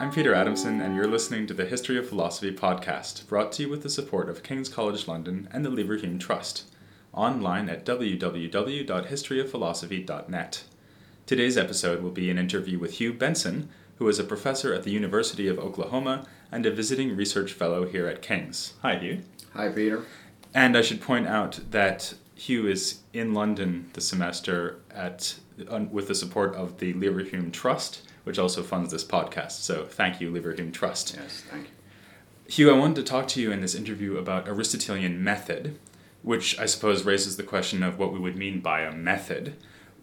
I'm Peter Adamson, and you're listening to the History of Philosophy podcast, brought to you with the support of King's College London and the Leverhulme Trust, online at www.historyofphilosophy.net. Today's episode will be an interview with Hugh Benson, who is a professor at the University of Oklahoma and a visiting research fellow here at King's. Hi, Hugh. Hi, Peter. And I should point out that Hugh is in London this semester at with the support of the Leverhulme Trust, which also funds this podcast. So thank you, Leverhulme Trust. Yes, thank you. Hugh, I wanted to talk to you in this interview about Aristotelian method, which I suppose raises the question of what we would mean by a method.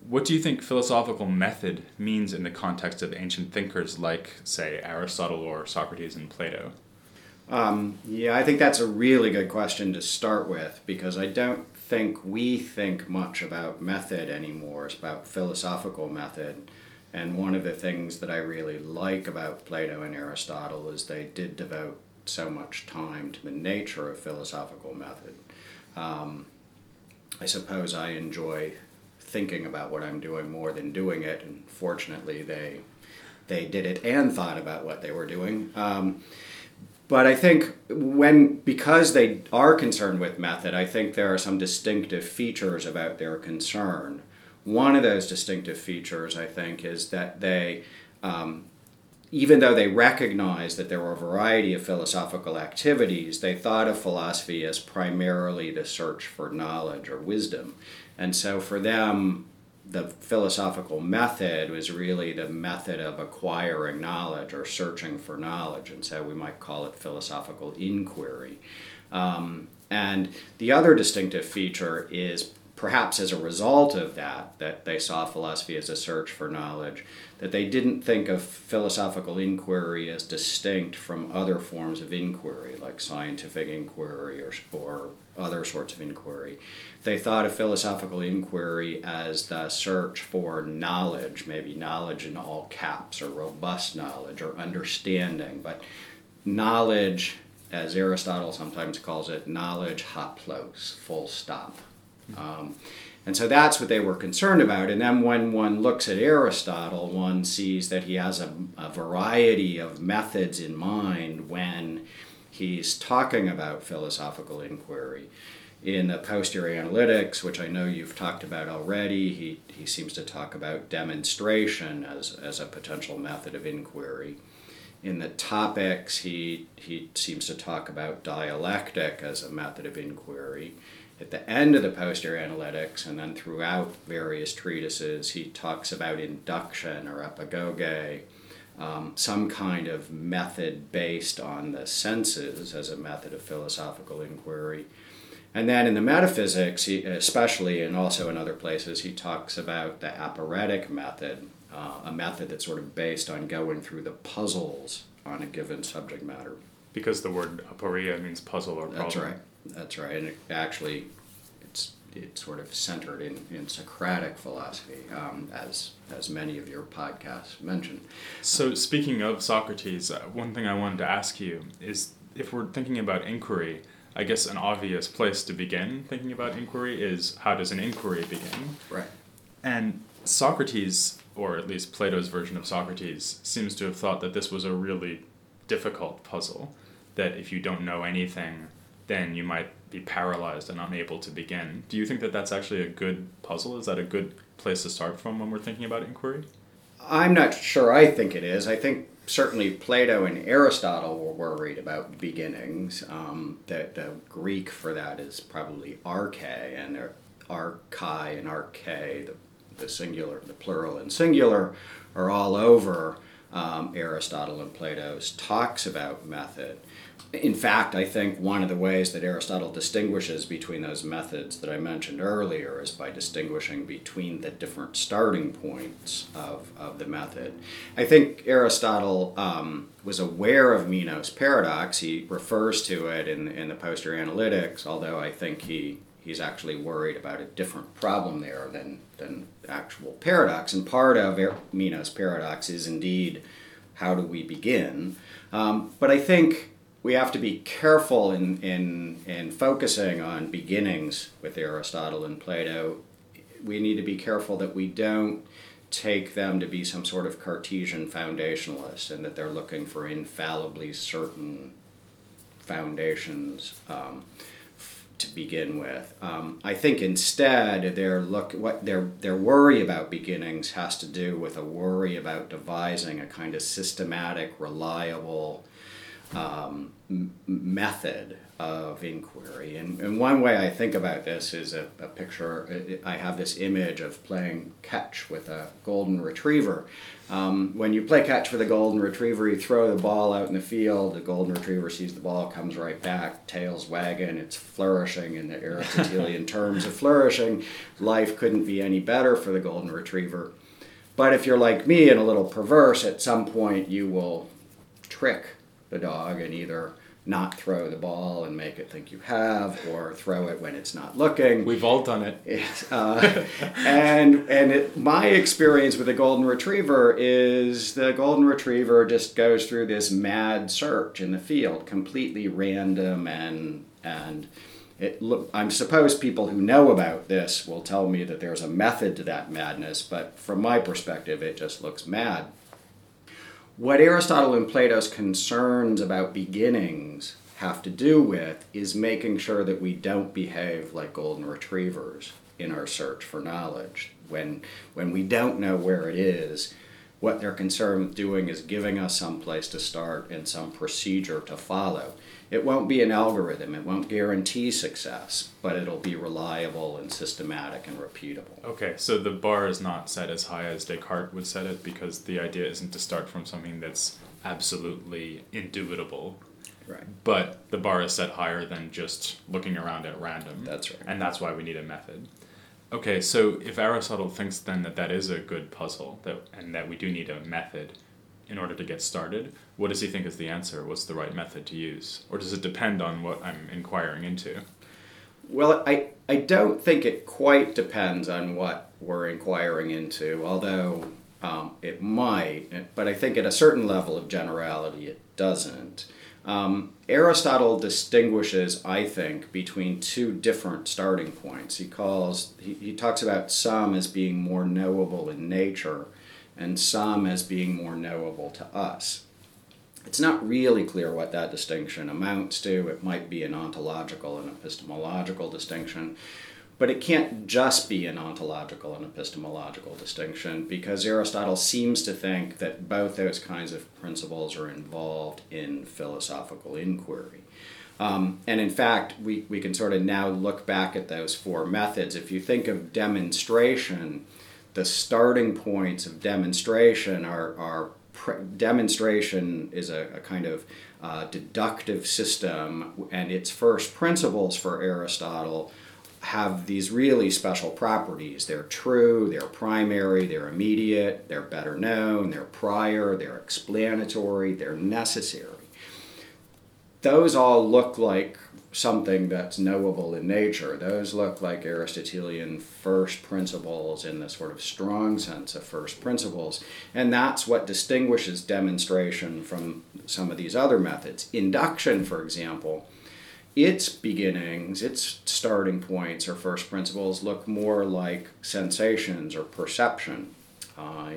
What do you think philosophical method means in the context of ancient thinkers like, say, Aristotle or Socrates and Plato? Um, yeah, I think that's a really good question to start with because I don't think we think much about method anymore. It's about philosophical method. And one of the things that I really like about Plato and Aristotle is they did devote so much time to the nature of philosophical method. Um, I suppose I enjoy thinking about what I'm doing more than doing it, and fortunately, they they did it and thought about what they were doing. Um, but I think when because they are concerned with method, I think there are some distinctive features about their concern. One of those distinctive features, I think, is that they, um, even though they recognized that there were a variety of philosophical activities, they thought of philosophy as primarily the search for knowledge or wisdom. And so for them, the philosophical method was really the method of acquiring knowledge or searching for knowledge, and so we might call it philosophical inquiry. Um, and the other distinctive feature is perhaps as a result of that, that they saw philosophy as a search for knowledge, that they didn't think of philosophical inquiry as distinct from other forms of inquiry, like scientific inquiry or, or other sorts of inquiry. They thought of philosophical inquiry as the search for knowledge, maybe knowledge in all caps, or robust knowledge, or understanding, but knowledge, as Aristotle sometimes calls it, knowledge haplos, full stop. Um, and so that's what they were concerned about. And then when one looks at Aristotle, one sees that he has a, a variety of methods in mind when he's talking about philosophical inquiry. In the posterior analytics, which I know you've talked about already, he, he seems to talk about demonstration as, as a potential method of inquiry. In the topics, he, he seems to talk about dialectic as a method of inquiry at the end of the posterior analytics and then throughout various treatises, he talks about induction or epagoge, um, some kind of method based on the senses as a method of philosophical inquiry. And then in the metaphysics, he, especially and also in other places, he talks about the aporetic method, uh, a method that's sort of based on going through the puzzles on a given subject matter. Because the word aporia means puzzle or problem. That's right. That's right, and it actually, it's it's sort of centered in, in Socratic philosophy, um, as as many of your podcasts mentioned. So, speaking of Socrates, uh, one thing I wanted to ask you is if we're thinking about inquiry. I guess an obvious place to begin thinking about inquiry is how does an inquiry begin? Right. And Socrates, or at least Plato's version of Socrates, seems to have thought that this was a really difficult puzzle. That if you don't know anything, then you might be paralyzed and unable to begin. Do you think that that's actually a good puzzle? Is that a good place to start from when we're thinking about inquiry? I'm not sure I think it is. I think certainly Plato and Aristotle were worried about beginnings. Um, the, the Greek for that is probably arche, and archai and arche, the, the singular, the plural and singular, are all over um, Aristotle and Plato's talks about method in fact, I think one of the ways that Aristotle distinguishes between those methods that I mentioned earlier is by distinguishing between the different starting points of, of the method. I think Aristotle um, was aware of Meno's paradox. He refers to it in, in the posterior analytics, although I think he, he's actually worried about a different problem there than, than actual paradox. And part of Meno's paradox is indeed how do we begin? Um, but I think we have to be careful in, in, in focusing on beginnings with Aristotle and Plato. We need to be careful that we don't take them to be some sort of Cartesian foundationalist and that they're looking for infallibly certain foundations um, f- to begin with. Um, I think instead their look what their their worry about beginnings has to do with a worry about devising a kind of systematic, reliable um, m- method of inquiry. And, and one way I think about this is a, a picture. I have this image of playing catch with a golden retriever. Um, when you play catch with a golden retriever, you throw the ball out in the field. The golden retriever sees the ball, comes right back, tails wagging. It's flourishing in the Aristotelian terms of flourishing. Life couldn't be any better for the golden retriever. But if you're like me and a little perverse, at some point you will trick the dog and either not throw the ball and make it think you have, or throw it when it's not looking. We've all done it. uh, and and it, my experience with a golden retriever is the golden retriever just goes through this mad search in the field, completely random and and. It look, I'm suppose people who know about this will tell me that there's a method to that madness, but from my perspective, it just looks mad. What Aristotle and Plato's concerns about beginnings have to do with is making sure that we don't behave like golden retrievers in our search for knowledge. When, when we don't know where it is, what they're concerned with doing is giving us some place to start and some procedure to follow. It won't be an algorithm, it won't guarantee success, but it'll be reliable and systematic and repeatable. Okay, so the bar is not set as high as Descartes would set it because the idea isn't to start from something that's absolutely indubitable. Right. But the bar is set higher than just looking around at random. That's right. And that's why we need a method. Okay, so if Aristotle thinks then that that is a good puzzle that and that we do need a method in order to get started, what does he think is the answer? What's the right method to use? Or does it depend on what I'm inquiring into? Well, I, I don't think it quite depends on what we're inquiring into, although um, it might, but I think at a certain level of generality it doesn't. Um, Aristotle distinguishes, I think, between two different starting points. He calls he, he talks about some as being more knowable in nature, and some as being more knowable to us. It's not really clear what that distinction amounts to. It might be an ontological and epistemological distinction, but it can't just be an ontological and epistemological distinction because Aristotle seems to think that both those kinds of principles are involved in philosophical inquiry. Um, and in fact, we, we can sort of now look back at those four methods. If you think of demonstration, the starting points of demonstration are, are demonstration is a, a kind of uh, deductive system, and its first principles for Aristotle have these really special properties. They're true, they're primary, they're immediate, they're better known, they're prior, they're explanatory, they're necessary. Those all look like something that's knowable in nature. Those look like Aristotelian first principles in the sort of strong sense of first principles. And that's what distinguishes demonstration from some of these other methods. Induction, for example, its beginnings, its starting points or first principles look more like sensations or perception. Uh,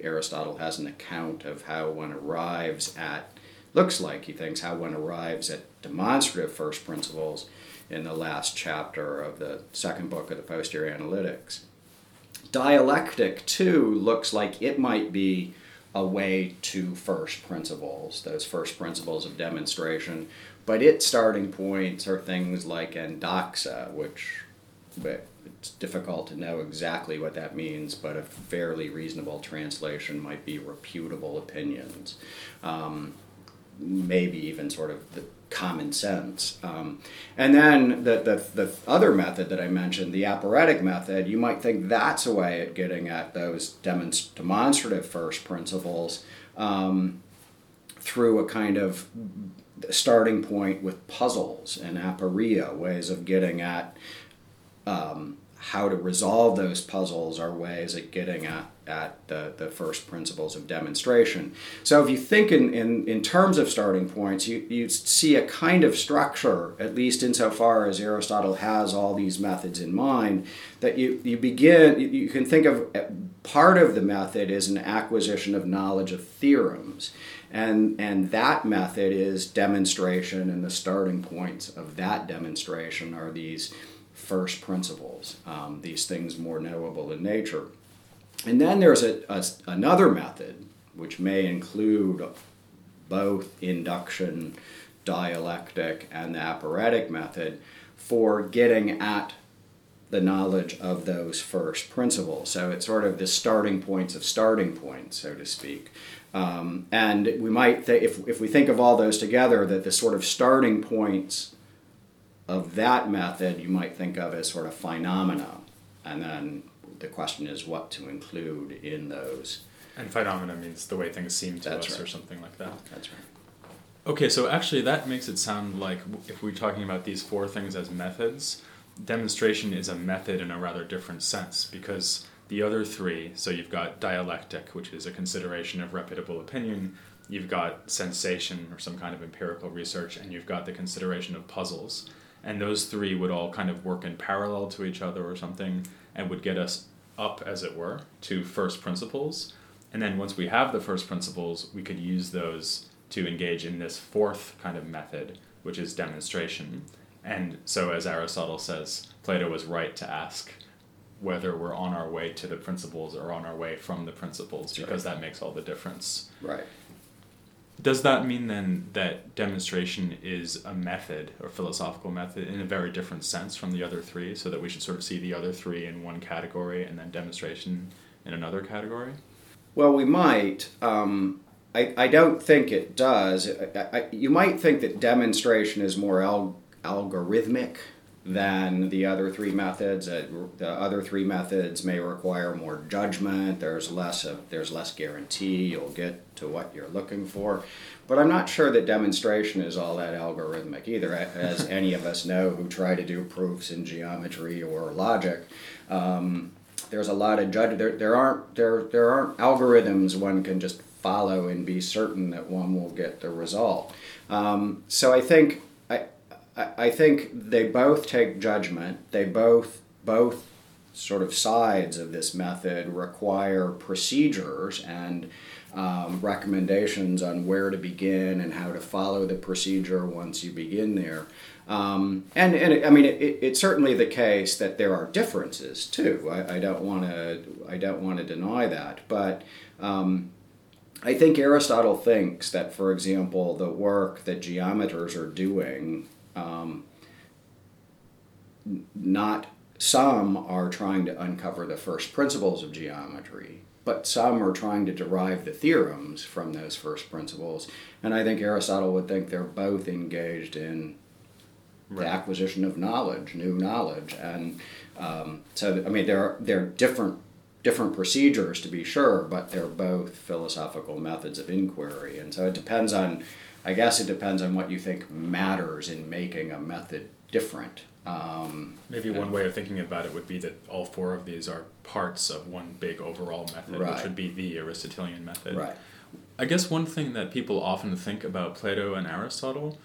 Aristotle has an account of how one arrives at looks like, he thinks, how one arrives at demonstrative first principles in the last chapter of the second book of the Posterior Analytics. Dialectic, too, looks like it might be a way to first principles, those first principles of demonstration, but its starting points are things like endoxa, which it's difficult to know exactly what that means, but a fairly reasonable translation might be reputable opinions. Um, maybe even sort of the common sense. Um, and then the, the, the other method that I mentioned, the aporetic method, you might think that's a way at getting at those demonst- demonstrative first principles um, through a kind of starting point with puzzles and aporia, ways of getting at um, how to resolve those puzzles are ways at getting at, at the, the first principles of demonstration. So if you think in, in, in terms of starting points, you, you see a kind of structure, at least insofar as Aristotle has all these methods in mind, that you, you begin, you, can think of uh, part of the method is an acquisition of knowledge of theorems. And, and that method is demonstration, and the starting points of that demonstration are these first principles, um, these things more knowable in nature. And then there's a, a, another method, which may include both induction, dialectic, and the aporetic method, for getting at the knowledge of those first principles. So it's sort of the starting points of starting points, so to speak. Um, and we might, th- if, if we think of all those together, that the sort of starting points of that method you might think of as sort of phenomena. And then the question is what to include in those. And phenomena means the way things seem to That's us right. or something like that. That's right. Okay, so actually that makes it sound like if we're talking about these four things as methods, demonstration is a method in a rather different sense because the other three, so you've got dialectic, which is a consideration of reputable opinion, you've got sensation or some kind of empirical research, and you've got the consideration of puzzles. And those three would all kind of work in parallel to each other or something and would get us up, as it were, to first principles. And then once we have the first principles, we could use those to engage in this fourth kind of method, which is demonstration. And so, as Aristotle says, Plato was right to ask whether we're on our way to the principles or on our way from the principles, because that makes all the difference. Right. Does that mean then that demonstration is a method or philosophical method in a very different sense from the other three, so that we should sort of see the other three in one category and then demonstration in another category? Well, we might. Um, I, I don't think it does. I, I, you might think that demonstration is more al- algorithmic than the other three methods. Uh, the other three methods may require more judgment. There's less of, there's less guarantee you'll get to what you're looking for. But I'm not sure that demonstration is all that algorithmic either. As any of us know who try to do proofs in geometry or logic, um, there's a lot of judge. There, there aren't there there aren't algorithms one can just follow and be certain that one will get the result. Um, so I think I, I think they both take judgment. They both both sort of sides of this method require procedures and um, recommendations on where to begin and how to follow the procedure once you begin there. Um, and, and it, I mean, it, it, it's certainly the case that there are differences too. I, I don't want to I don't want to deny that, but um, I think Aristotle thinks that, for example, the work that geometers are doing, um, not some are trying to uncover the first principles of geometry, but some are trying to derive the theorems from those first principles. And I think Aristotle would think they're both engaged in the acquisition of knowledge, new knowledge, and um, so I mean there are there are different different procedures to be sure, but they're both philosophical methods of inquiry, and so it depends on, I guess it depends on what you think matters in making a method different. Um, Maybe one way of thinking about it would be that all four of these are parts of one big overall method, Right. which would be the Aristotelian method. right. I guess one thing that people often think about Plato and Aristotle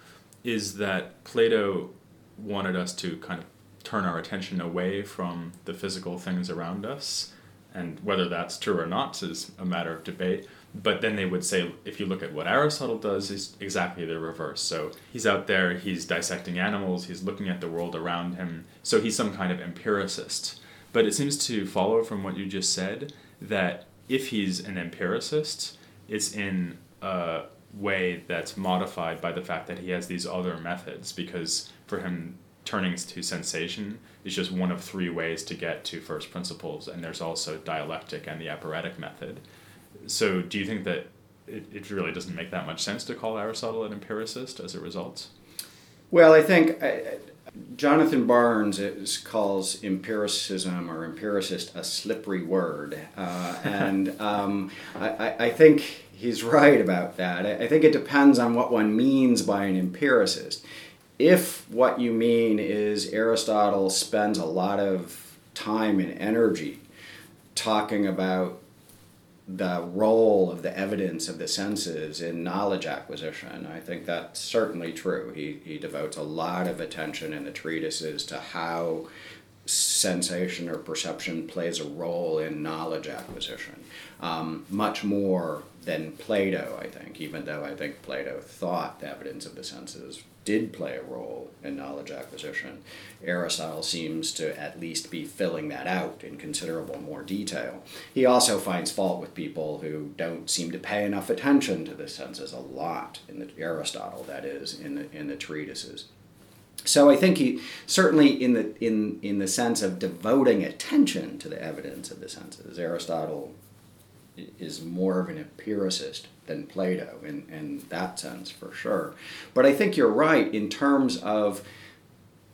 is that Plato wanted us to kind of turn our attention away from the physical things around us, and whether that's true or not is a matter of debate. But then they would say, if you look at what Aristotle does, is exactly the reverse. So he's out there, he's dissecting animals, he's looking at the world around him. So he's some kind of empiricist. But it seems to follow from what you just said that if he's an empiricist, it's in a way that's modified by the fact that he has these other methods because for him turning to sensation is just one of three ways to get to first principles and there's also dialectic and the aporetic method so do you think that it, it really doesn't make that much sense to call aristotle an empiricist as a result Well, I think uh, Jonathan Barnes is, calls empiricism or empiricist a slippery word, uh, and um, I, I- I think he's right about that. I, I think it depends on what one means by an empiricist. If what you mean is Aristotle spends a lot of time and energy talking about the role of the evidence of the senses in knowledge acquisition. I think that's certainly true. He, he devotes a lot of attention in the treatises to how sensation or perception plays a role in knowledge acquisition. Um, much more than Plato, I think, even though I think Plato thought the evidence of the senses did play a role in knowledge acquisition. Aristotle seems to at least be filling that out in considerable more detail. He also finds fault with people who don't seem to pay enough attention to the senses a lot in the Aristotle, that is, in the in the treatises. So I think he certainly in the in in the sense of devoting attention to the evidence of the senses, Aristotle is more of an empiricist than Plato in, in that sense, for sure. But I think you're right in terms of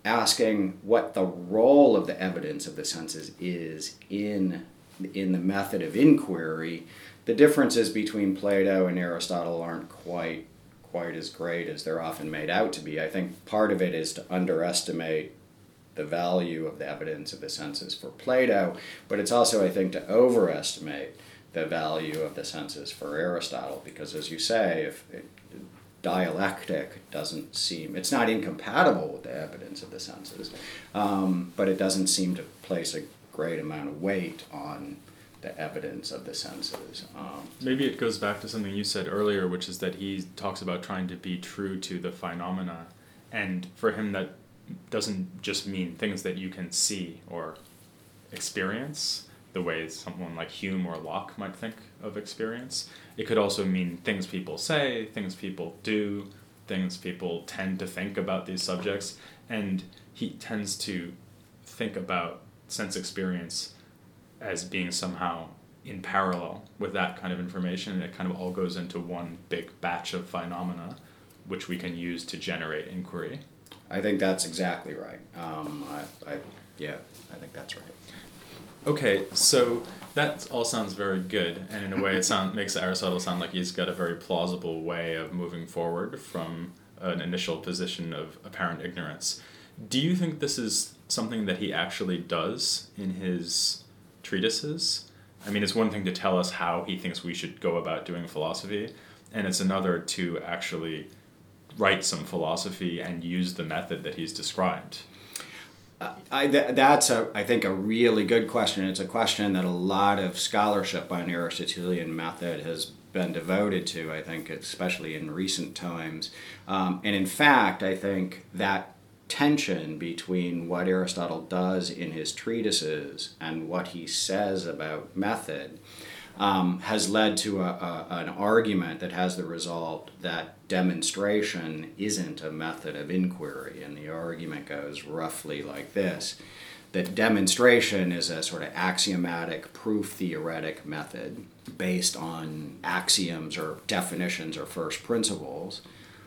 asking what the role of the evidence of the senses is in, in the method of inquiry. The differences between Plato and Aristotle aren't quite quite as great as they're often made out to be. I think part of it is to underestimate the value of the evidence of the senses for Plato, but it's also, I think, to overestimate the value of the senses for Aristotle because, as you say, if dialectic doesn't seem it's not incompatible with the evidence of the senses, um, but it doesn't seem to place a great amount of weight on the evidence of the senses. Um, Maybe it goes back to something you said earlier, which is that he talks about trying to be true to the phenomena, and for him that doesn't just mean things that you can see or experience the way someone like Hume or Locke might think of experience. It could also mean things people say, things people do, things people tend to think about these subjects, and he tends to think about sense experience as being somehow in parallel with that kind of information, and it kind of all goes into one big batch of phenomena, which we can use to generate inquiry. I think that's exactly right. Um, I, I, yeah, I think that's right. Okay, so that all sounds very good, and in a way, it sound, makes Aristotle sound like he's got a very plausible way of moving forward from an initial position of apparent ignorance. Do you think this is something that he actually does in his treatises? I mean, it's one thing to tell us how he thinks we should go about doing philosophy, and it's another to actually write some philosophy and use the method that he's described. I, th- that's a, I think a really good question. It's a question that a lot of scholarship on Aristotelian method has been devoted to. I think, especially in recent times, um, and in fact, I think that tension between what Aristotle does in his treatises and what he says about method um, has led to a, a, an argument that has the result that demonstration isn't a method of inquiry. And the argument goes roughly like this that demonstration is a sort of axiomatic proof theoretic method based on axioms or definitions or first principles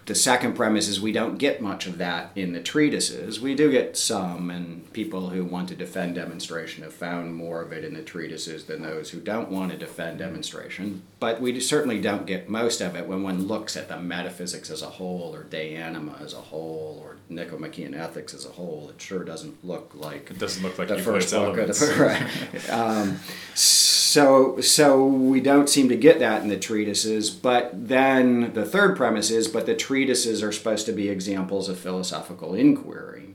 the second premise is we don't get much of that in the treatises. We do get some, and people who want to defend demonstration have found more of it in the treatises than those who don't want to defend demonstration. But we certainly don't get most of it when one looks at the metaphysics as a whole, or De Anima as a whole, or Nicomachean Ethics as a whole. It sure doesn't look like it doesn't look like the first book of the right. Um, so so so we don't seem to get that in the treatises. But then the third premise is, but the treatises are supposed to be examples of philosophical inquiry.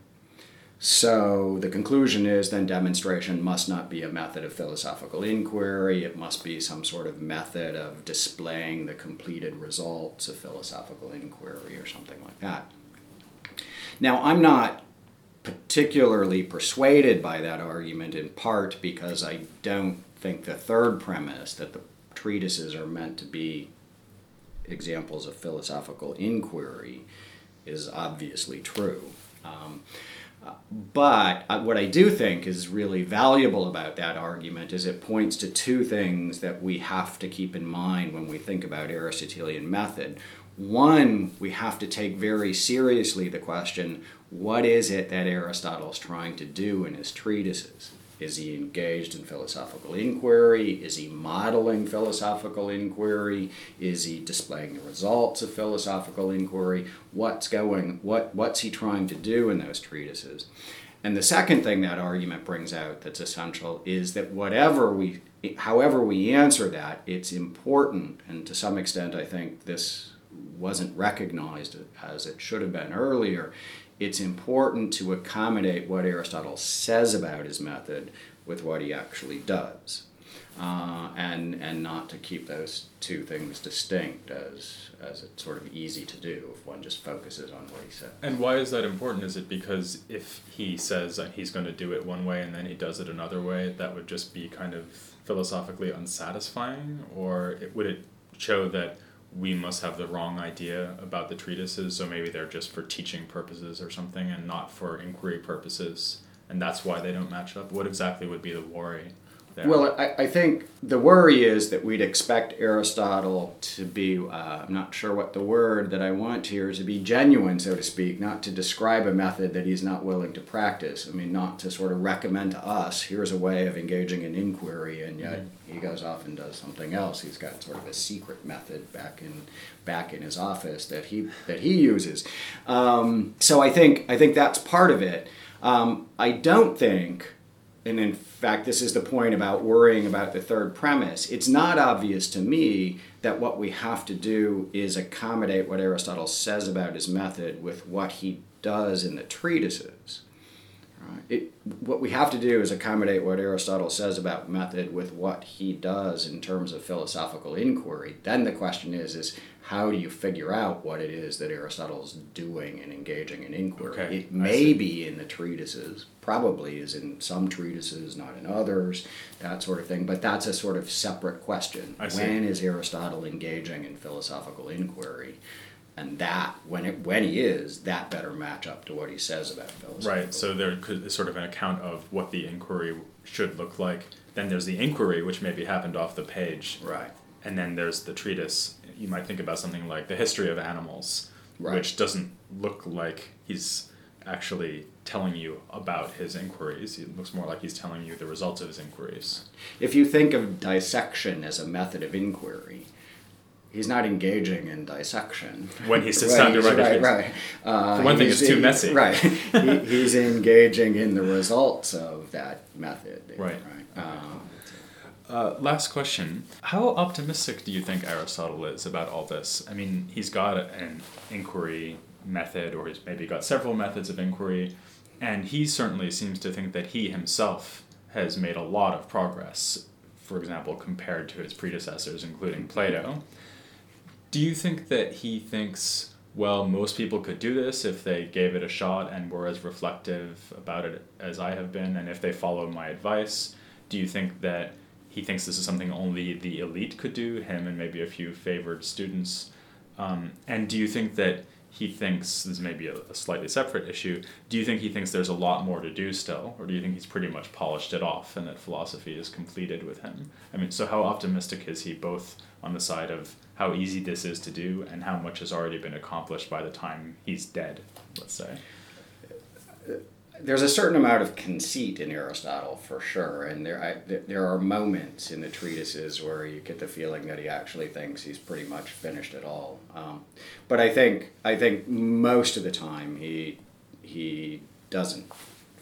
So the conclusion is then demonstration must not be a method of philosophical inquiry, it must be some sort of method of displaying the completed results of philosophical inquiry or something like that. Now, I'm not particularly persuaded by that argument in part because I don't think the third premise that the treatises are meant to be examples of philosophical inquiry is obviously true. Um, but what I do think is really valuable about that argument is it points to two things that we have to keep in mind when we think about Aristotelian method. One, we have to take very seriously the question what is it that Aristotle is trying to do in his treatises? Is he engaged in philosophical inquiry? Is he modeling philosophical inquiry? Is he displaying the results of philosophical inquiry? What's going what what's he trying to do in those treatises? And the second thing that argument brings out that's essential is that whatever we, however we answer that, it's important, and to some extent, I think this wasn't recognized as it should have been earlier. It's important to accommodate what Aristotle says about his method with what he actually does uh, and and not to keep those two things distinct as as it's sort of easy to do if one just focuses on what he says. And why is that important? Is it because if he says that he's going to do it one way and then he does it another way, that would just be kind of philosophically unsatisfying, or it, would it show that we must have the wrong idea about the treatises, so maybe they're just for teaching purposes or something and not for inquiry purposes, and that's why they don't match up? What exactly would be the worry? There. Well, I, I think the worry is that we'd expect Aristotle to be, uh, I'm not sure what the word that I want here is, to be genuine, so to speak, not to describe a method that he's not willing to practice. I mean, not to sort of recommend to us, here's a way of engaging in inquiry, and yet mm-hmm. he goes off and does something else. He's got sort of a secret method back in back in his office that he that he uses. Um, so I think I think that's part of it. Um, I don't think and in fact, this is the point about worrying about the third premise. It's not obvious to me that what we have to do is accommodate what Aristotle says about his method with what he does in the treatises. It, what we have to do is accommodate what Aristotle says about method with what he does in terms of philosophical inquiry. Then the question is, is how do you figure out what it is that Aristotle's doing and engaging in inquiry? Okay, it may be in the treatises, probably is in some treatises, not in others, that sort of thing. But that's a sort of separate question. When is Aristotle engaging in philosophical inquiry? And that when it when he is that better match up to what he says about philosophy. Right. So there could sort of an account of what the inquiry should look like. Then there's the inquiry, which maybe happened off the page. Right. And then there's the treatise. You might think about something like the history of animals, right. which doesn't look like he's actually telling you about his inquiries. It looks more like he's telling you the results of his inquiries. If you think of dissection as a method of inquiry, he's not engaging in dissection when he sits down to write right, right. Uh, For one thing, it's too messy. Right, he, he's engaging in the results of that method. Right. right. Uh, uh, last question: How optimistic do you think Aristotle is about all this? I mean, he's got an inquiry method, or he's maybe got several methods of inquiry, and he certainly seems to think that he himself has made a lot of progress. For example, compared to his predecessors, including Plato do you think that he thinks, well, most people could do this if they gave it a shot and were as reflective about it as I have been, and if they follow my advice? Do you think that he thinks this is something only the elite could do, him and maybe a few favored students? Um, and do you think that he thinks this may be a, a, slightly separate issue. Do you think he thinks there's a lot more to do still, or do you think he's pretty much polished it off and that philosophy is completed with him? I mean, so how optimistic is he both on the side of how easy this is to do and how much has already been accomplished by the time he's dead, let's say? There's a certain amount of conceit in Aristotle for sure, and there I, there are moments in the treatises where you get the feeling that he actually thinks he's pretty much finished it all. Um, but I think I think most of the time he he doesn't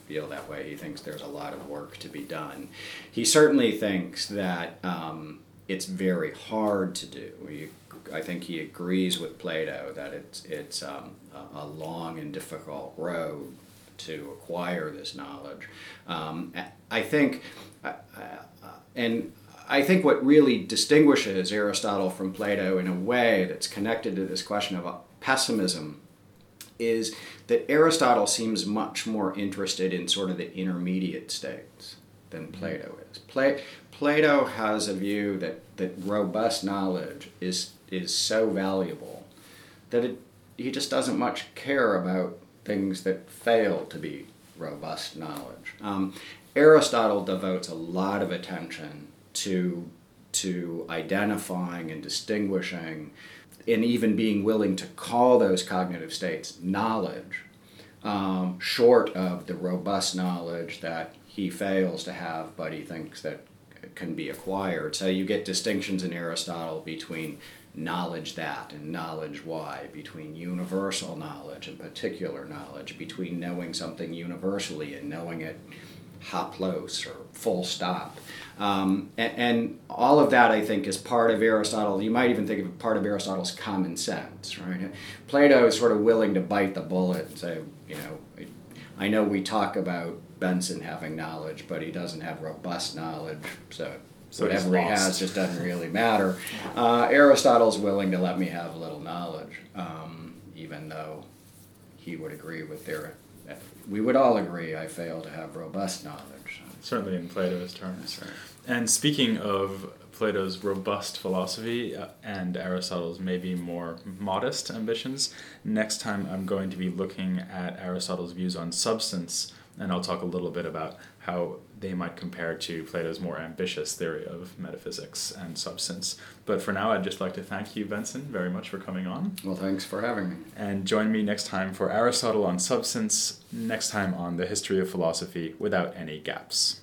feel that way. He thinks there's a lot of work to be done. He certainly thinks that um, it's very hard to do. I think he agrees with Plato that it's it's um, a long and difficult road to acquire this knowledge. Um, I think, uh, uh, and I think what really distinguishes Aristotle from Plato in a way that's connected to this question of pessimism is that Aristotle seems much more interested in sort of the intermediate states than mm-hmm. Plato is. Pla- Plato has a view that, that robust knowledge is, is so valuable that it, he just doesn't much care about things that fail to be robust knowledge. Um, Aristotle devotes a lot of attention to, to identifying and distinguishing and even being willing to call those cognitive states knowledge, um, short of the robust knowledge that he fails to have, but he thinks that can be acquired. So you get distinctions in Aristotle between knowledge that and knowledge why, between universal knowledge and particular knowledge, between knowing something universally and knowing it haplos or full stop. Um, and, and, all of that, I think, is part of Aristotle. You might even think of it part of Aristotle's common sense, right? Plato is sort of willing to bite the bullet and say, you know, I know we talk about Benson having knowledge, but he doesn't have robust knowledge, so, so whatever he has just doesn't really matter. Uh, Aristotle's willing to let me have a little knowledge, um, even though he would agree with their. We would all agree I fail to have robust knowledge. Certainly in Plato's terms. Right. And speaking of Plato's robust philosophy uh, and Aristotle's maybe more modest ambitions, next time I'm going to be looking at Aristotle's views on substance, and I'll talk a little bit about how they might compare to Plato's more ambitious theory of metaphysics and substance. But for now, I'd just like to thank you, Benson, very much for coming on. Well, thanks for having me. And join me next time for Aristotle on substance, next time on the history of philosophy without any gaps.